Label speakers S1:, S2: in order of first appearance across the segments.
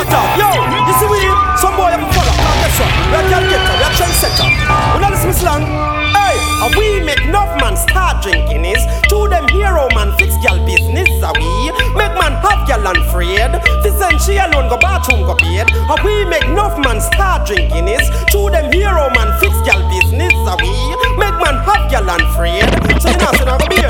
S1: Up, yo. You see we, some boy have follow. Now guess what? We are get getter, we are trendsetter. We not listen slang. Hey, and we make enough man start drinking is to them hero man fix gal business. A we make man have gal unfraid. This and she alone go bathroom go bed. And we make enough man start drinking is to them hero man fix gal business. A we make man have gal unfraid. So you know, so now go you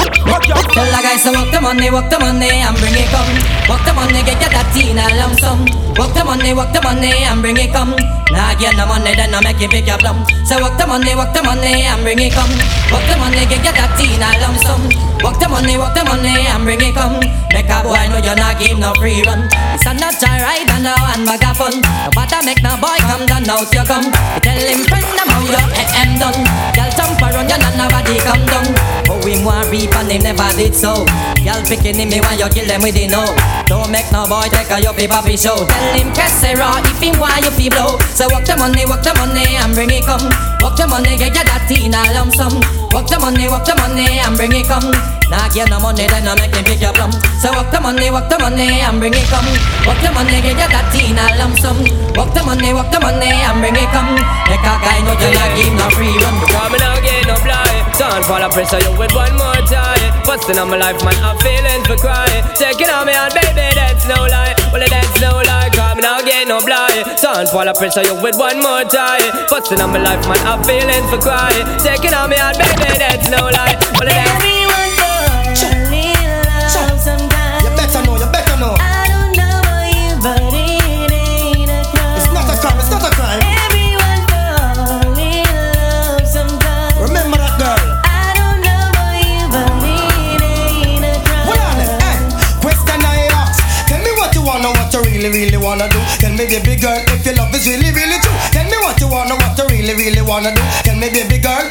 S2: Tell the guys to walk the money, walk the money and bring it come. Walk the money, get your that teen a lump sum. Walk the money, walk the money and bring it come. Nah, get no money, then I make you pick your plum. So walk the money, walk the money and bring it come. Walk the money, get your that teen a lump sum. Walk the money, walk the money and bring it come. Make a boy know you're not give no free run. It's a not ride and now and bag of fun. No matter make no boy come down now you come. You tell him friend I'm how your AM eh, eh, done. Girl jump around you not nobody come down. But we want reap and they never did so. Girl picking him me when you kill them with the no. Don't make no boy take a your papi show. Tell him Kessera oh, if him why you feel blow. So walk the money, walk the money and bring it come. Walk the money, get your that in a lump sum. Walk the money, walk the money and bring it come. Nah, get no money, then I make him pick your plum. So walk the money, walk the money and bring it come. Walk the money, get your that in a lump sum. Walk the money, walk the money and bring it come. Make a guy know you not give no free run.
S3: Coming get no blind. Don't fall a pressure you with one more time. Busting on my life, man, I'm feeling for crying. Taking on me out, baby, that's no lie. Well, that's no lie. Coming out, get no blind. Don't fall a pressure you with one more time. Busting on my life, man, I'm feeling for crying. Taking on me out, baby, that's no lie. Well, that's
S1: really, really wanna do. Tell me, baby girl, if your love is really, really true. Tell me what you wanna, what you really, really wanna do. Tell me, baby girl,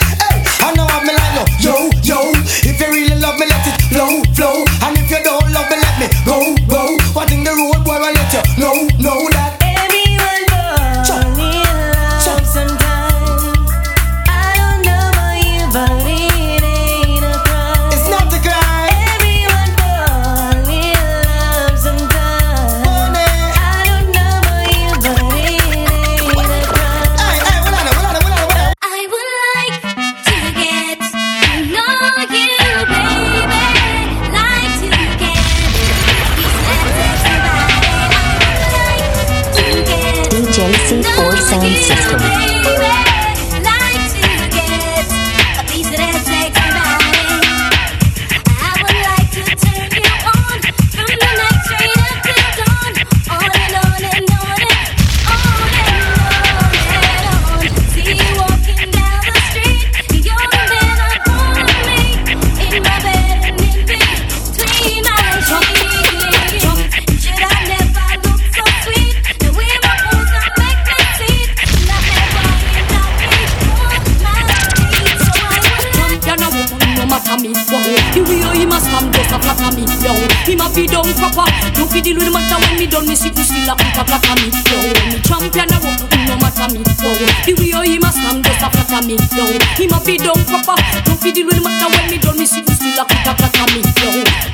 S1: no
S4: fi deal with matter when me done Me see you still a put a flatter me, yo Me champion a woman, no matter me, wow The way how him a stand just a flatter me, yo Him a fi down proper, no fi deal with matter when me done Me see you still a put a flatter me, yo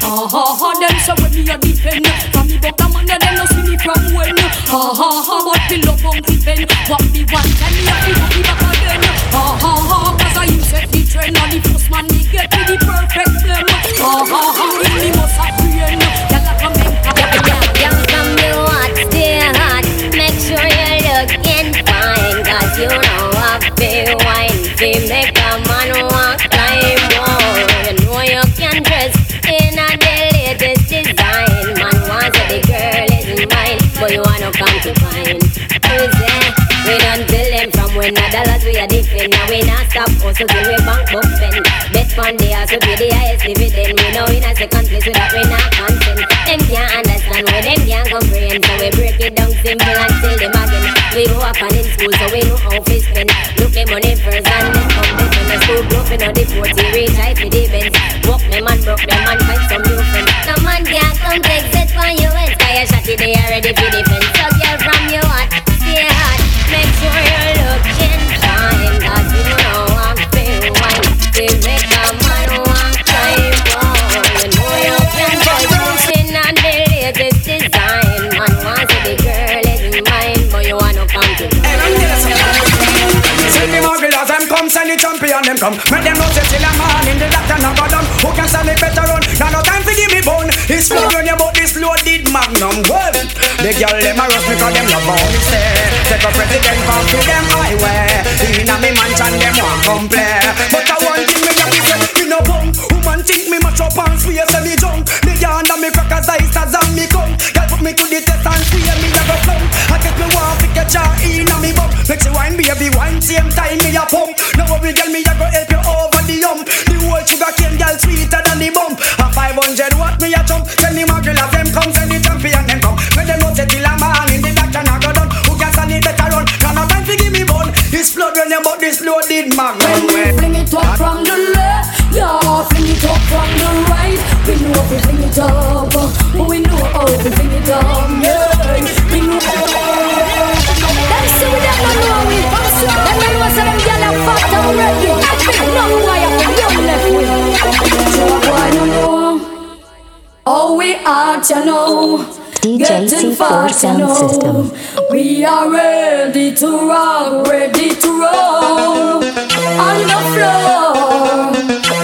S4: Ha ha ha, them say when me a defend. From me but a man a them no see me from when. Ha ha ha, but me love Uncle Ben What me want, and me a fi do back again. Ha ha ha, cause I him set the trend. And the first man me get to the perfect blend Ha ha
S5: to find. There? We done build them from when the dollars we are defend. Now we not stop also till we bank spend. Bet fund the house we pay the highest dividend. We know in a second place without we not consent. Them can't understand why them can't comprehend. So we break it down simple and tell them again. We go up and in school so we know how to spend. Look the money first and then come back when the school broke. We know the 40 reach high for the events. Walk them and broke them and find some new friends. No man can't come take set for you. It's fire shot they are ready for defense.
S6: Come. Make them know say till a man in the doctor not go down. Who can stand it better run? Now no time to give me bone. It's flow when you bought this loaded magnum. Well, the girl them a rush because them love how me stay. Take a president come to them highway. Inna me mansion them want come play. But I want thing me got me say me no bum. Woman think me mash up and swear say me junk. Me yarn and me crackers eyes as and me come. Girl put me to the test and see me never plumb. I get me want to catch her inna me bum. Make she wine baby wine same time me a pump. Now worry girl me a loaded magnum.
S4: When we fling it up from the left, yeah, fling it up from the right. We know if we fling it up, uh, we know how we fling it up, yeah. We know Them see we them not know we. Them when we say them gyal are fat and ready. No boy up in your left way. So boy no know. Oh, we act, you know.
S7: DJ
S4: Getting
S7: C4
S4: fast, you
S7: sound
S4: know.
S7: system.
S4: We are ready to rock, ready to roll on the floor.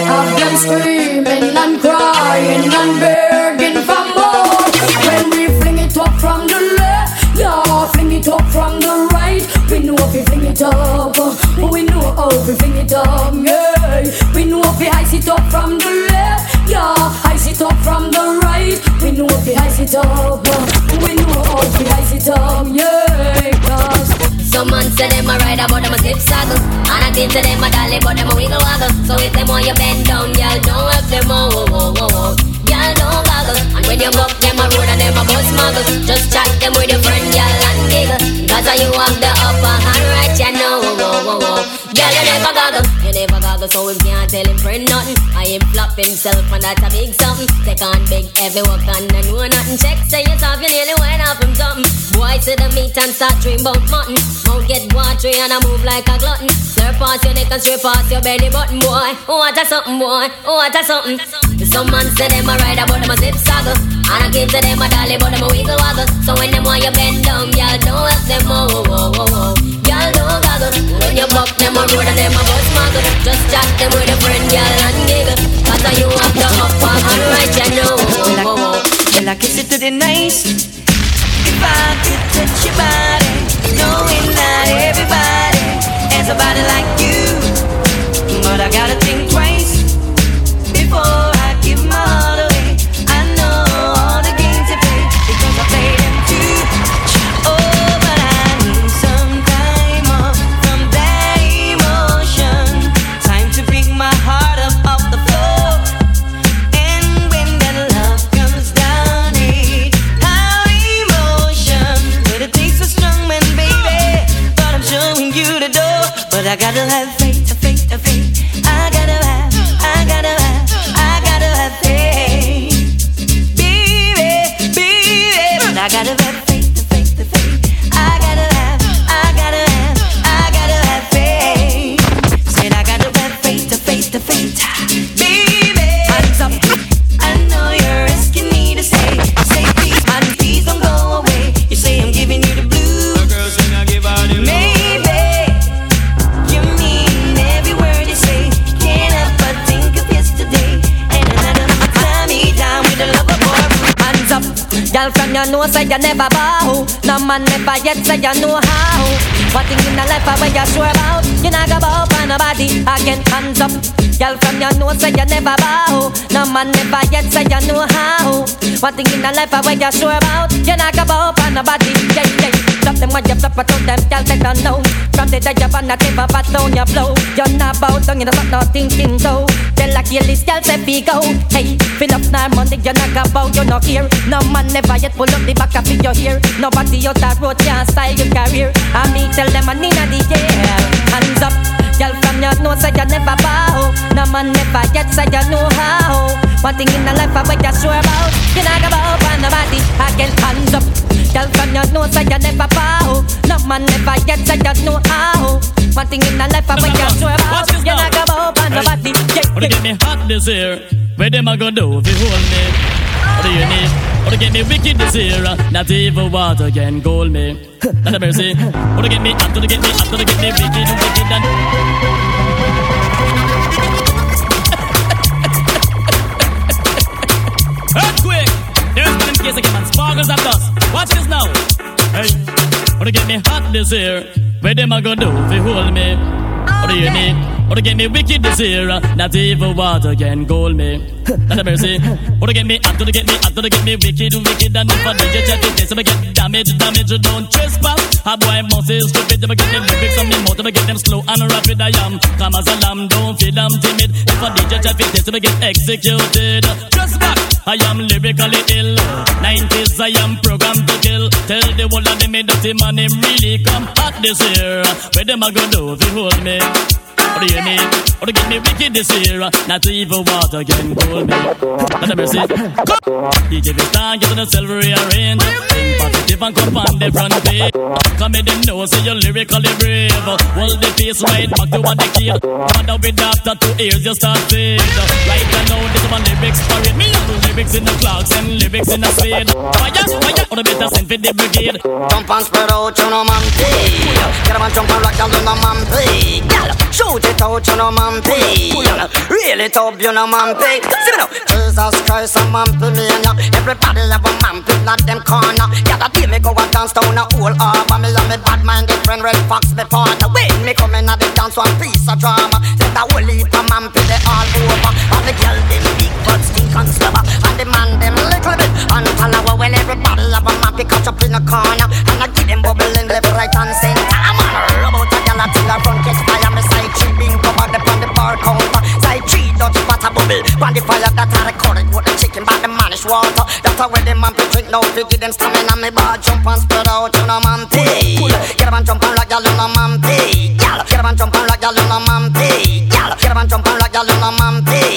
S4: Have them screaming and crying and begging for more. When we fling it up from the left, yeah, fling it up from the right. We know if we fling it up, oh, we know how we fling it up, yeah. We know if we ice it up from the left, yeah, ice it up from the right. We know if we ice it up, oh, we know how we ice it up, yeah.
S5: Say them a ride but them a zip saddle. And I think say them a dolly but them a wiggle waggle. So if them want you bend down, y'all don't have them oh, oh, oh, oh, oh. Y'all don't goggle. And when you buck them a road and them a bus muggle Just chat them with your friend, y'all and giggle. Cause you have the upper hand right, you know oh, oh, oh, oh. Girl, you never goggle, you never goggle So him can't tell him friend nothing. I him flop himself and that's a big something. Take on big heavy work and I know nothing. Check say yourself, you nearly went off him something. Boy, see the meat and start dream about mutton. Mouth get watery and I move like a glutton. Slurp past your neck and straight past your belly button, boy. Oh, what a something, boy, oh, what a something. Some man say them a ride but them a zip saggle And I give to them a dolly but them a wiggle waggle. So when them want you bend down, y'all don't help them, oh, oh, oh, oh, oh. Y'all don't goggle When you buck them a road and them a bus muggle Just chat them with a friend, y'all and giggle Cause you have the upper hand right, you know, oh, oh, oh.
S8: Well, I kiss it to the nice. If I could touch your body, knowing not everybody has a body like you. But I gotta think twice say you
S2: never bow. No man never yet say you know how. One thing in the life I where you sure about, you not go bow for nobody again. Hands up, girl from you know say you never bow. No man never yet say you know how. One thing in the life I where you sure about, you not go bow for nobody. Yeah yeah, drop them when you flip it to them, girl they don't know. From the day you born, not ever pass down your blow. You're not bow down, you don't not thinking so. Tell a kill this girl say fi go. Hey, fill up now money, you're not go bow, you not here. No man never yet pull up the back of your hair. Nobody out that road can style your career. I me tell them I need a the air. Hands up, girl from your nose say you never bow. No man never yet say you know how. One thing in the life I bet you sure about. You not go bow for nobody. Again, hands up. Girl from your nose say you never bow. No man never yet say you know how. One thing in the life I bet you sure about. You not go bow for nobody. Yeah, yeah.
S9: get me hot this here? Where them a go do if you hold me? What do you need? What to get me wicked this year? Not even water can cool me. Not a mercy. What to get me up to get me up to get me wicked, wicked and. In again, man. Sparkles of dust. Watch this now. Hey, what to get me hot this year? Where them a go do you hold me? What do you need? Or to get me wicked this year, uh, not even water can cool me. Not a mercy. Or to get me up to get me up to get me wicked, wicked, and if I DJ check it, so I get damage, damage, don't trespass. A boy must is stupid, to get them lyrics on me mouth, to get them slow and rapid. I am come as a lamb, don't feel I'm timid. If I DJ check it, so I get executed. Just back, I am lyrically ill. 90s, I am programmed to kill. Tell the world that they made dirty man, him really come hot this year. Where them a go do you hold me? What do you need? What to get me wicked this year? Not even water can cool me. Not a mercy. DJ Vistan get the silver rearrange. Think positive and come on the front page. Come in the know, say you're lyrically brave. Hold the face right back to what they kill. Mother with after two ears, you start fade. Right now, this one lyrics parade. Me have lyrics in the clocks and lyrics in the spade. Fire, fire, or the better send for the brigade.
S10: Jump and spread out, you know, man, Get up and jump and rock, down, you know, man, Gal, shoot Shoot it out, you know, man, pay. Really top, you know, man, pay. See me now. Jesus Christ, a man, pay me and ya. Everybody have a man, pay, not them corner. Yeah, that day me go a dance down a whole harbor. Me and me bad mind, get friend, red fox, me partner. When me come in at the dance, one piece of drama. Set a whole heap of man, pay, water. Where the man be drink now. Fi give them stamina. Me bar jump and spread out. You know man pay. Get up and jump and rock, y'all you know man pay. Get up and jump and rock, y'all you know man pay. Get up and jump and rock, y'all you know man pay.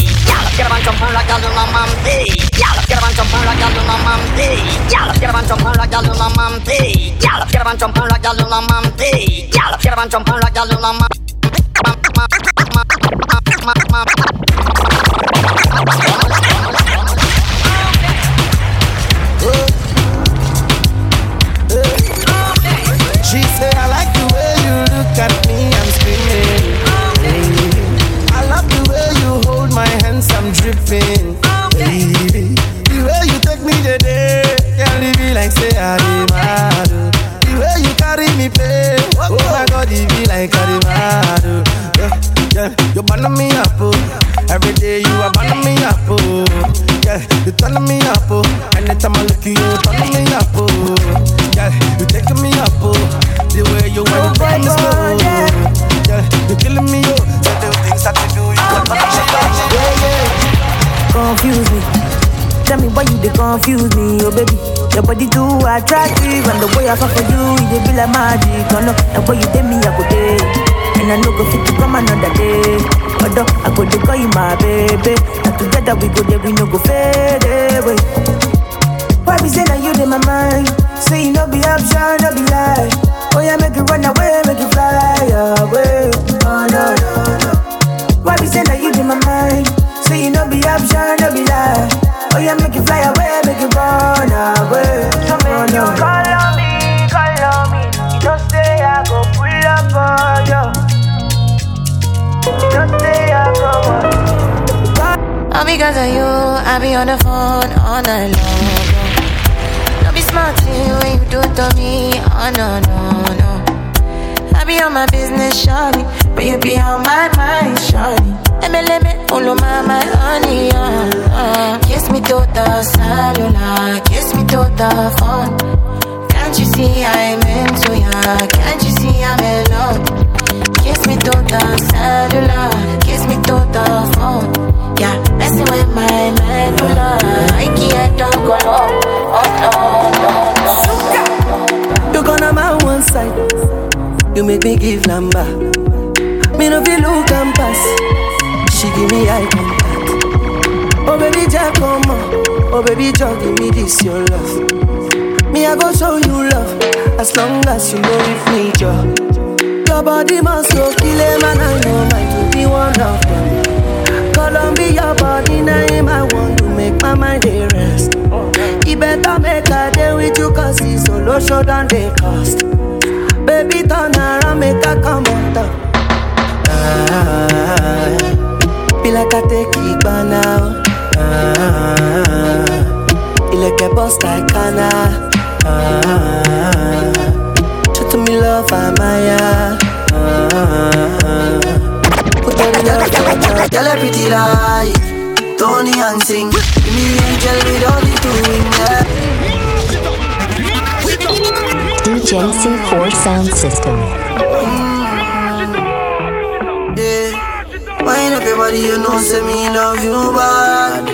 S10: Get up and jump and rock, y'all you know man pay. Get up and jump and rock, y'all you know man pay. Get up and jump and rock, y'all you know man pay. Get up and jump and rock, y'all you know man pay. Get up and jump and rock, y'all you know man
S6: it be like I mad. Yeah, yeah, you burn me up, oh. Every day you are burning me up, oh. Yeah, you turning me up, oh. Anytime I look at you, you turning me up, oh. Yeah, you're taking me up, oh. The way you want to take me yeah. you're killing me, oh. So the things that you do, you got up, yeah, yeah.
S11: Confuse me. Tell me why you they confuse me, oh baby. Your body too attractive, and the way I fall for you, it be like magic. Oh no, the way you take me, I go day, and I no go fit to come another day. Although I go to call you my baby, and together we go there, we no go fade away. Why be say that you in my mind? Say you no be option, no be lie. Oh yeah, make it run away, make it fly away. Oh no no no. Why be say that you in my mind? Say you no be option, no be lie. Oh yeah, make it fly away, make it run away. So make you call on me, call on me. You don't say I go pull up on you. You don't say I go.
S12: All because of you, I be on the phone all night long. Don't be smart when you do it to me. Oh no no no. I be on my business, shawty, but you be on my mind, shawty. Let me follow my my honey, uh, uh. Kiss me to the cellular, kiss me to the phone. Can't you see I'm into ya? Can't you see I'm in love? Kiss me to the cellular, kiss me to the phone. Yeah, messing with my medulla. I can't talk alone. Oh no, no, no.
S11: You gonna my one side. You make me give number. Me no feel look and pass. She give me eye contact. Oh baby, Jack, come on. Oh baby, Jack, give me this your love. Me I go show you love as long as you know if need you. Your body must go kill a man. I know mine to be one of them. God Columbia body name I want to make my mind dey rest. You better make a day with you cause it's solo show than they cost. Baby turn around make a come on top. Ah, like I take it by now. Ah, you like a boss like Anna. Ah, to me love, I'm. Ah, put on the love, touch,
S13: Girl, a pretty like Tony and me angel with all the doing, yeah.
S7: DJ C4 Sound System.
S13: Wine up your body, you know, say me love you bad.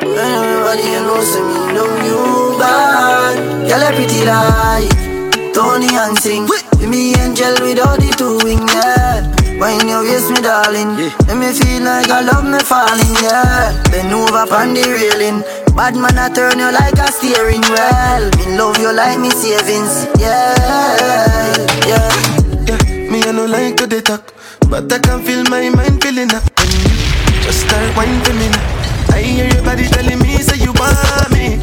S13: Wine up your body, you know, say me love you bad. Girl, a pretty like Tony and sing. Give me angel with all the doing, yeah. Wine your waist, me darling. Let me feel like I love me falling, yeah. Bend over on the railing. Bad man, I turn you like a steering wheel. Me love you like me savings, yeah, yeah.
S14: Yeah, me I no like to dey talk, but I can feel my mind feeling up when you just start whining for me now. I hear your body telling me say you want me.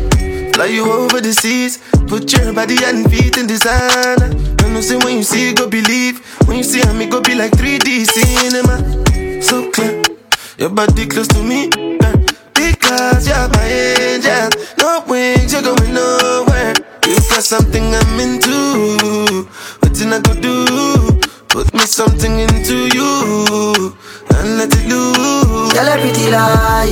S14: Fly you over the seas, put your body and feet in designer. I know say when you see go believe, when you see me go be like 3D cinema. So clear, your body close to me. Because you're my angel, no wings, you're going nowhere. You got something I'm into. What did I go do? Put me something
S13: Like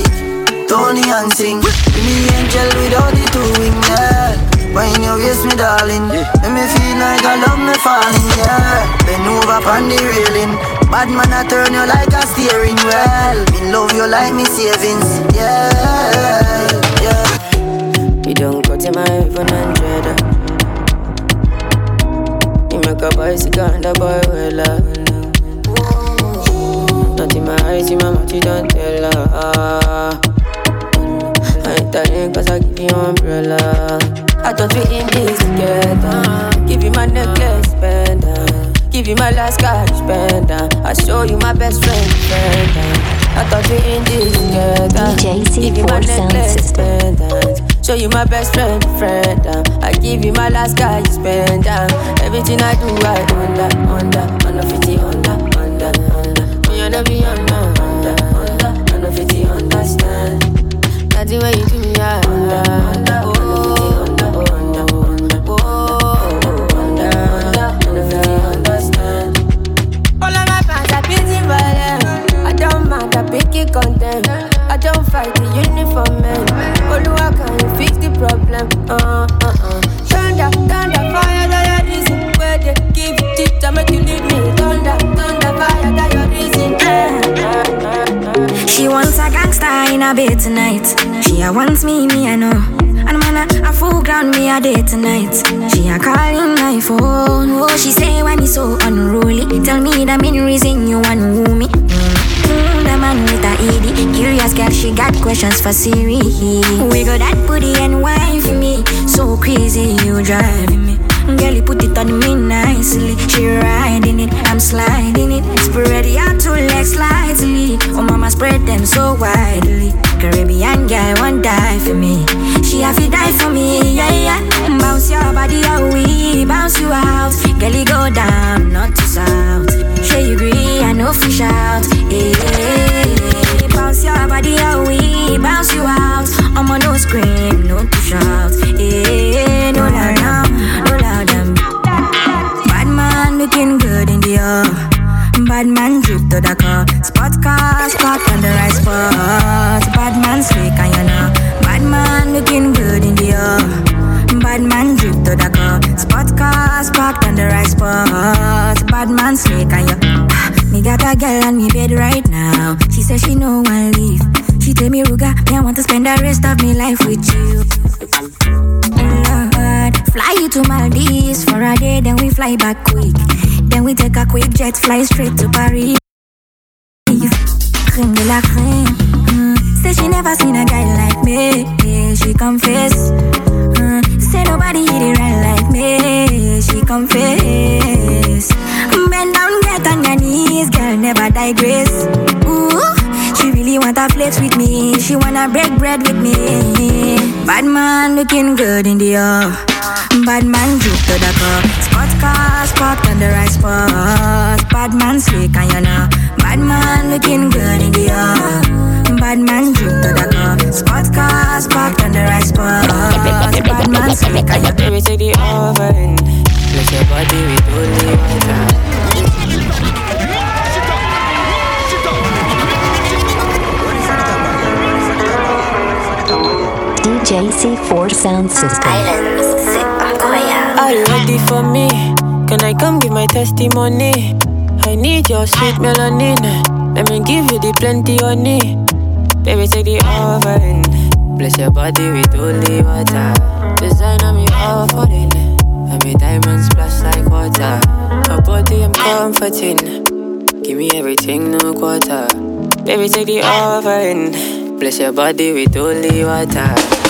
S13: Tony and sing. Me angel with all the doing, yeah. Wine your waist, me darling. Let me feel like I love me falling, yeah. Bend over on the railing. Bad man, I turn you like a steering wheel. Me love you like me savings, yeah, yeah.
S15: You don't cut in my iPhone and You make a bicycle and a boy well Not in my eyes, in my mouth, you don't tell her. I ain't telling cause I give you umbrella. I thought we in this Give you my necklace, Give you my last cash, I show you my best friend, I thought we in this together. Give you my
S7: C4 Sound
S15: necklace,
S7: System.
S15: Show you my best friend, friend uh. I give you my last guy, spend uh. Everything I do, I under, under Under 50, under, under, violent I don't mind, I pick it content I don't fight the uniform man you the uh, uh, uh. Thunder, thunder, fire, that reason Where they give it, I make you leave me Thunder,
S16: wants a gangster in a bed tonight. She a wants me, me I know. And man, a, a full ground me a day tonight. She a calling my phone. Oh, she say why me so unruly. Tell me the main reason you want woo me. Mm, the man with a ED. Curious girl, she got questions for Siri. We got that booty and for me. So crazy, you driving me. Girl, you put it on me nicely. She riding it, I'm sliding it. Spread your two legs them so widely. Caribbean girl, won't die for me. She have to die for me, now. She no one leave. She tell me Ruger, me I want to spend the rest of my life with you. Oh Lord, fly you to Maldives for a day, then we fly back quick. Then we take a quick jet, fly straight to Paris. Crème de la crème. Mm. Say she never seen a guy like me. She confess. Mm. Say nobody hit it right like me. She confess. Bend down, get on your knees, girl, never digress. Ooh, she she wanna break bread with me. Bad man looking good in the air. Bad man droop to the car. Spot car, spot on the right spot. Bad man slick and you know. Bad man looking good in the air. Bad man droop to the car. Spot car, spot on the right spot. Bad man slick and you know.
S17: Baby, take the oven. Bless your body with holy water.
S7: DJ C4 Sound System.
S17: Are you ready for me? Can I come give my testimony? I need your sweet melanin. Let me give you the plenty honey. Baby, take the oven. Bless your body with holy water. Design on me all falling. And me diamonds splash like water. Her body I'm comforting. Give me everything, no quarter. Baby, take the oven. Bless your body with holy water.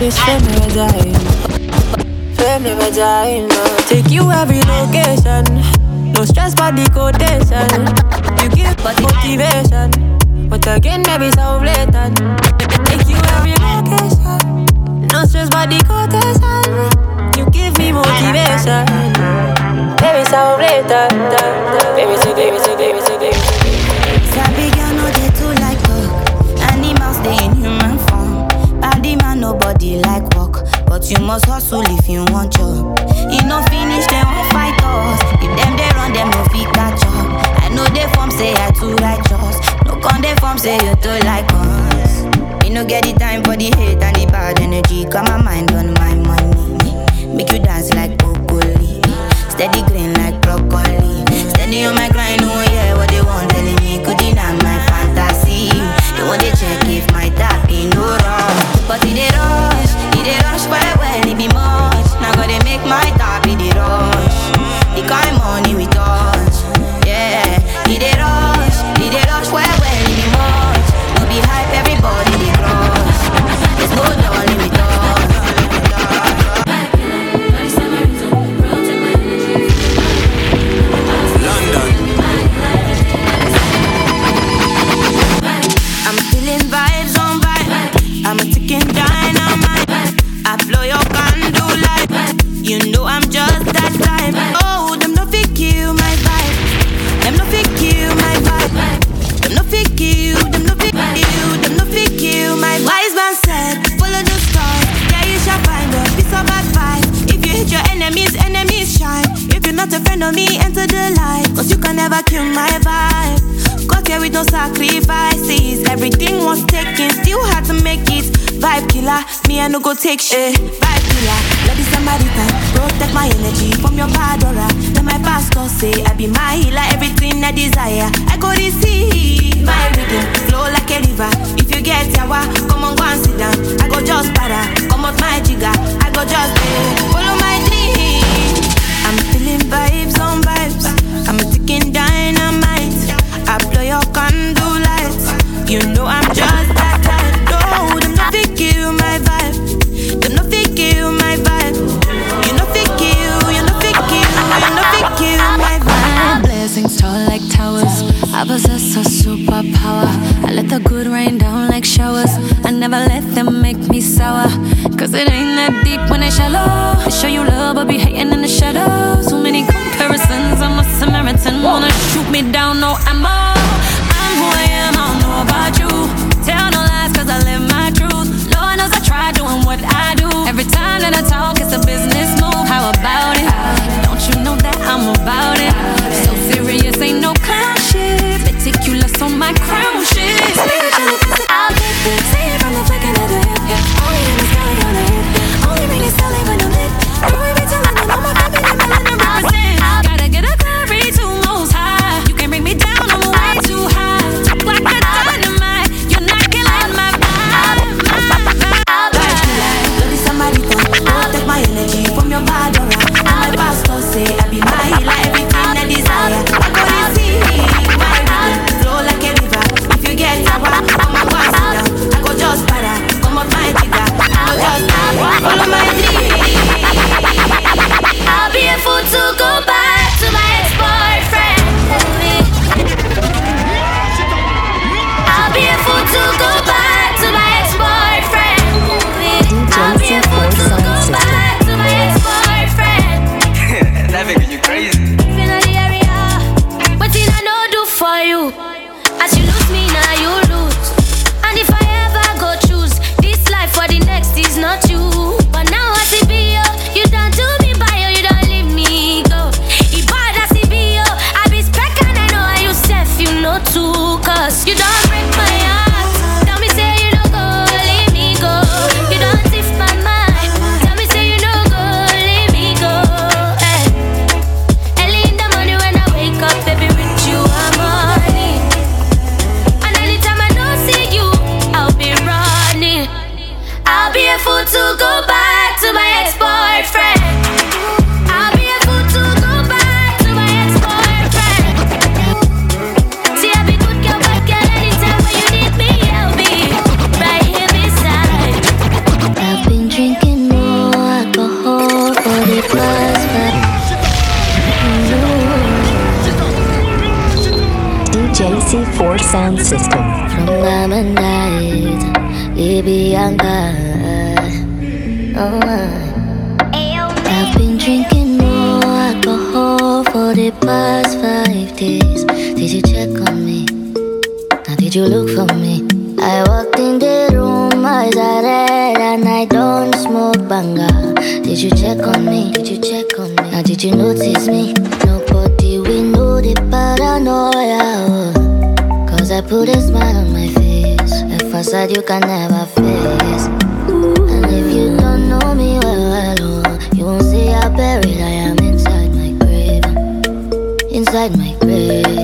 S17: This flame never dying. Flame never dying, no. Take you every location. No stress, body quotation. You give motivation. But again, maybe so blatant. Take you every location. No stress, body quotation. You give me motivation. Baby, so blatant. Baby, say, baby, say, baby,
S11: you must hustle if you want job. E no finish dem wan fight us. If them they run them no fit catch up. I know dey form say I too righteous. No con dey form say you too like us. Me no get the time for the hate and the bad energy. Got my mind not a friend of me, enter the light. Cause you can never kill my vibe. Got here with no sacrifices. Everything was taken, still had to make it. Vibe killer, me I no go take shit. Vibe killer, somebody time. Protect my energy from your bad aura. Then my pastor say I be my healer, everything I desire. I go receive my rhythm, flow like a river. If you get yawa, come on go and sit down. I go just para, come out my jigger. I go just eh, follow my dream. Feeling vibes on vibes. I'm a ticking dynamite. I blow your candle lights. You know I'm just that type. No, them no fit kill my vibe. Them no fit kill my vibe. You no fit kill. You no fit kill. You no fit kill my vibe.
S1: Blessings tall like towers. I possess a superpower. I let the good rain down like showers. I never let them make me sour. Cause it ain't that deep when they shallow. They show you love, but be hating in the shadows. Wanna shoot me down, no ammo.
S18: I've been drinking more alcohol for the past five days. Did you check on me? Now, did you look for me? I walked in the room, eyes are red, and I don't smoke banga. Did you check on me? Did you check on me? Now, did you notice me? Nobody we know the paranoia. Oh. Cause I put a smile on my face. If I said you can never face. it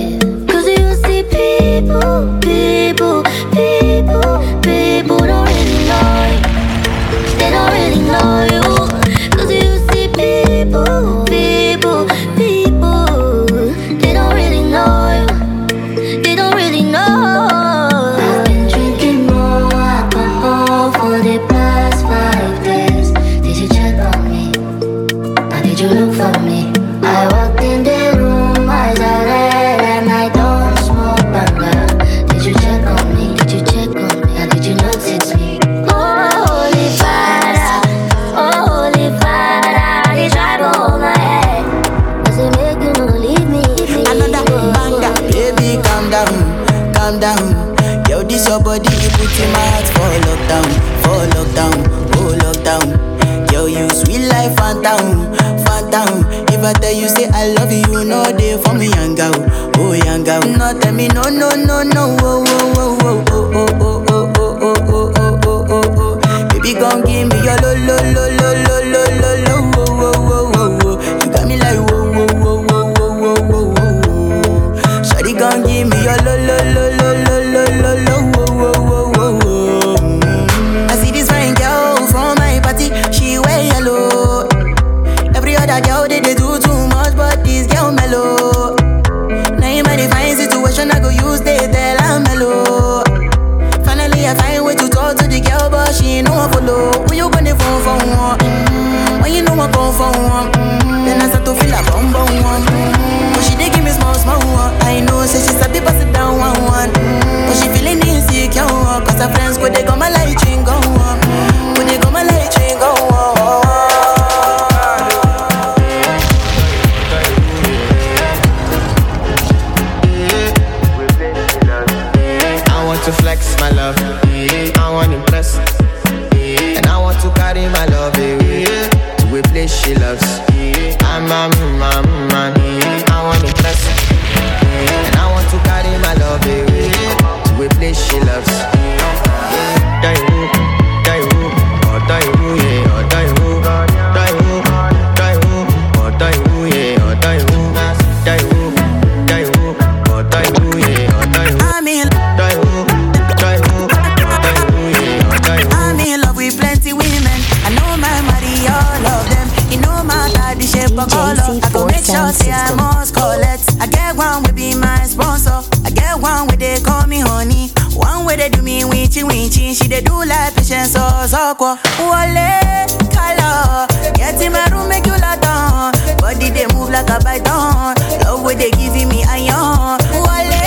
S19: quoi Wale, kala. Get in my room, make you lay down. Body they move like a python. Love what they giving me iron. Wale,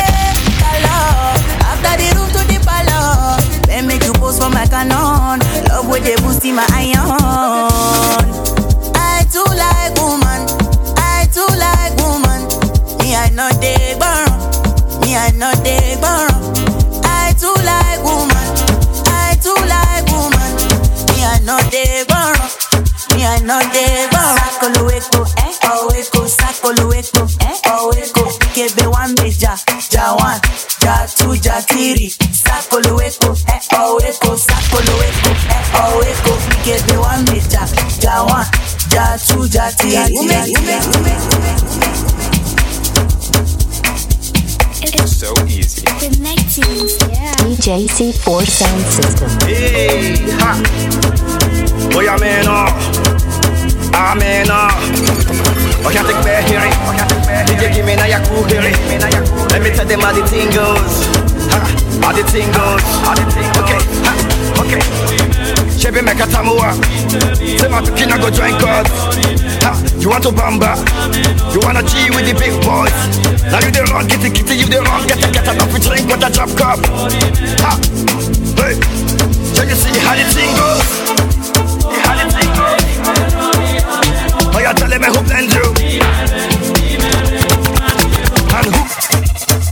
S19: kala. After the room to the palace Then make you pose for my cannon Love what they boosting my iron. ja ja one ja two ja three sakoloweko ẹ eh, ọweko oh, sakoloweko ẹ eh, ọweko oh, ikebi one mi ja ja one ja two ja three.
S20: It's so easy.
S7: DJ C4 sound system.
S20: Hey, ha.
S19: Boy, I'm in. I'm in oh. Oh. Oh, can't take me here. DJ, give me now your cool here. Eh? Let me tell them how the thing goes. Ha, how the thing goes. Okay, ha, okay. Chevy make a tamua. Say my kina go join cards. Ha, you want to bamba? You wanna G with the big boys? Now you the wrong, kitty kitty, you the wrong, get a get enough we drink with a drop cup. Ha, hey, so you see how the thing goes? How the thing goes? Oh, you telling me who blend you?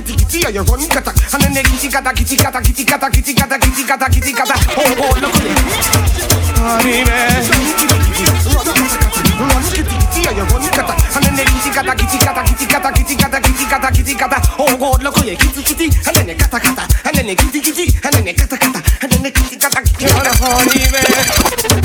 S21: kitty kitty, yeah, you run kata, and then they kitty kata, kitty kata, kitty kata, kitty kata, kitty kata, kitty kata. Oh oh, look at it.
S19: Honey, man.
S21: You kata, and then kata, kata, kata, kata, kata. Oh God, look at it, kitty kitty, and then kata kata, and then they kitty kitty, and then they kata kata, and then they kitty kata. You're the honey man.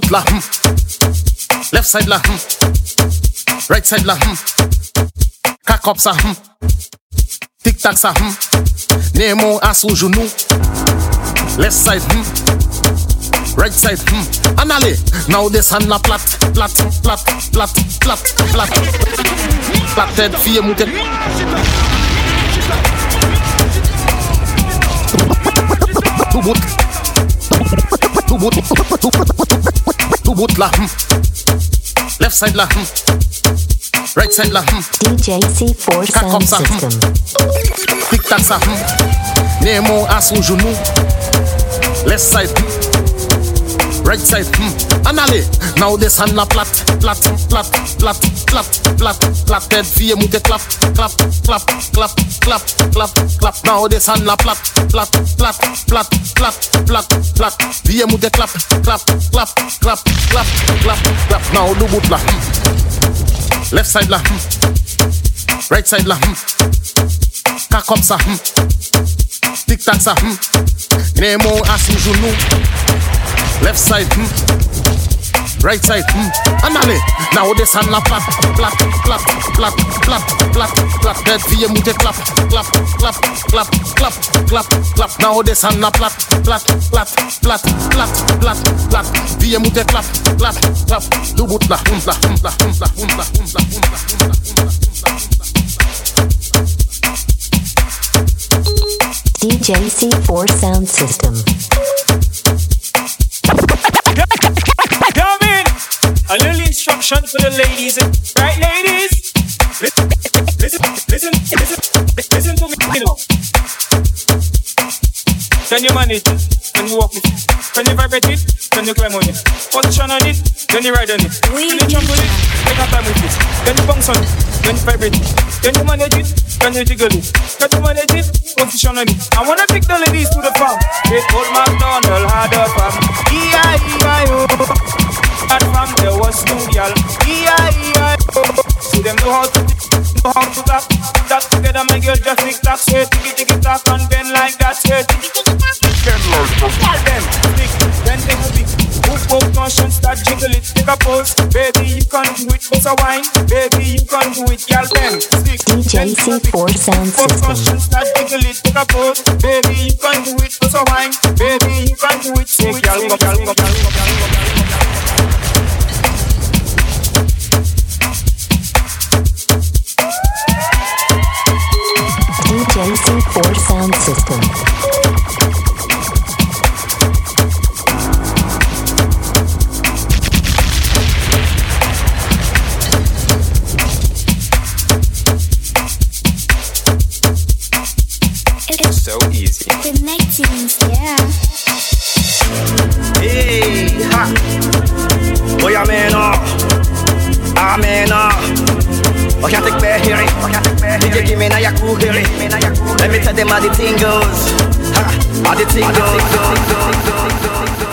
S22: Boot la hmm. Left side la hmm. Right side la hmm. Cock up sa hmm. Tic tac sa hmm. Nemo à sous genou. Left side hmm. Right side hmm. And now descend la plat, plat, plat, plat, plat, plat. Plat tête, fille moutée. Two boot. Two boot. Two boot la hmm. Left side la hmm. Right side la hmm.
S7: DJ C4
S22: Cock up
S7: Sound.
S22: Tic tac. Nemo à sous genou. Left side. Right side hmm. And now descend la plat, plat, plat, plat, plat, plat, plat tête, fille moutée clap, clap, clap, clap, clap, clap, clap. Now descend la plat, plat, plat, plat, plat, plat, plat, fille moutée clap, clap, clap, clap, clap, clap, clap. Now do boot la hmm. Left side la hmm. Right side la hmm. Cock up sa hmm. Tic tac sa hmm. Nemo sous genou. Left side hmm. Right side hmm. And allez, now descend la plat, plat, plat, plat, plat, plat, plat. Tête fille moutée clap, clap, clap, clap, clap, clap, clap. Now descend la plat, plat, plat, plat, plat, plat, plat. Fille moutée clap, clap, clap. Du bout la, hum la, hum la, hum la, hum la, hum la, hum la, hum la,
S7: DJ C4 Sound System.
S23: Come in. A little instruction for the ladies. Right, ladies? Listen, listen, listen, listen, to me. You. Can you manage it? Can you walk it? Can you vibrate it? Can you climb on it? Position on it? Can you ride on it? Can you jump on it? Take a time with it. Can you bounce on it? Can you vibrate it? Can you manage it? Can you jiggle it? Can you manage it? Position on it. I wanna take the ladies to the farm. With old MacDonald had a farm. E-I-E-I-O. Oh. And from there was two y'all. E-I-E-I-O. Oh. See them know how to know how to tap. That together, my girl just tick tock, say ticky ticky tock and do it, bust a wine. Baby, you can do it, girl. Then stick.
S7: DJ C4 Sound System.
S23: Start jiggle it, take a pose. Baby, you can do it, a wine. Baby, you can do it, so girl, girl, girl, girl,
S24: yeah.
S19: Hey, ha. Boy, I'm in. I'm in. I can't take back here. DJ, give me now your cool here. Let me tell them how the thing goes. Ha, how the thing goes.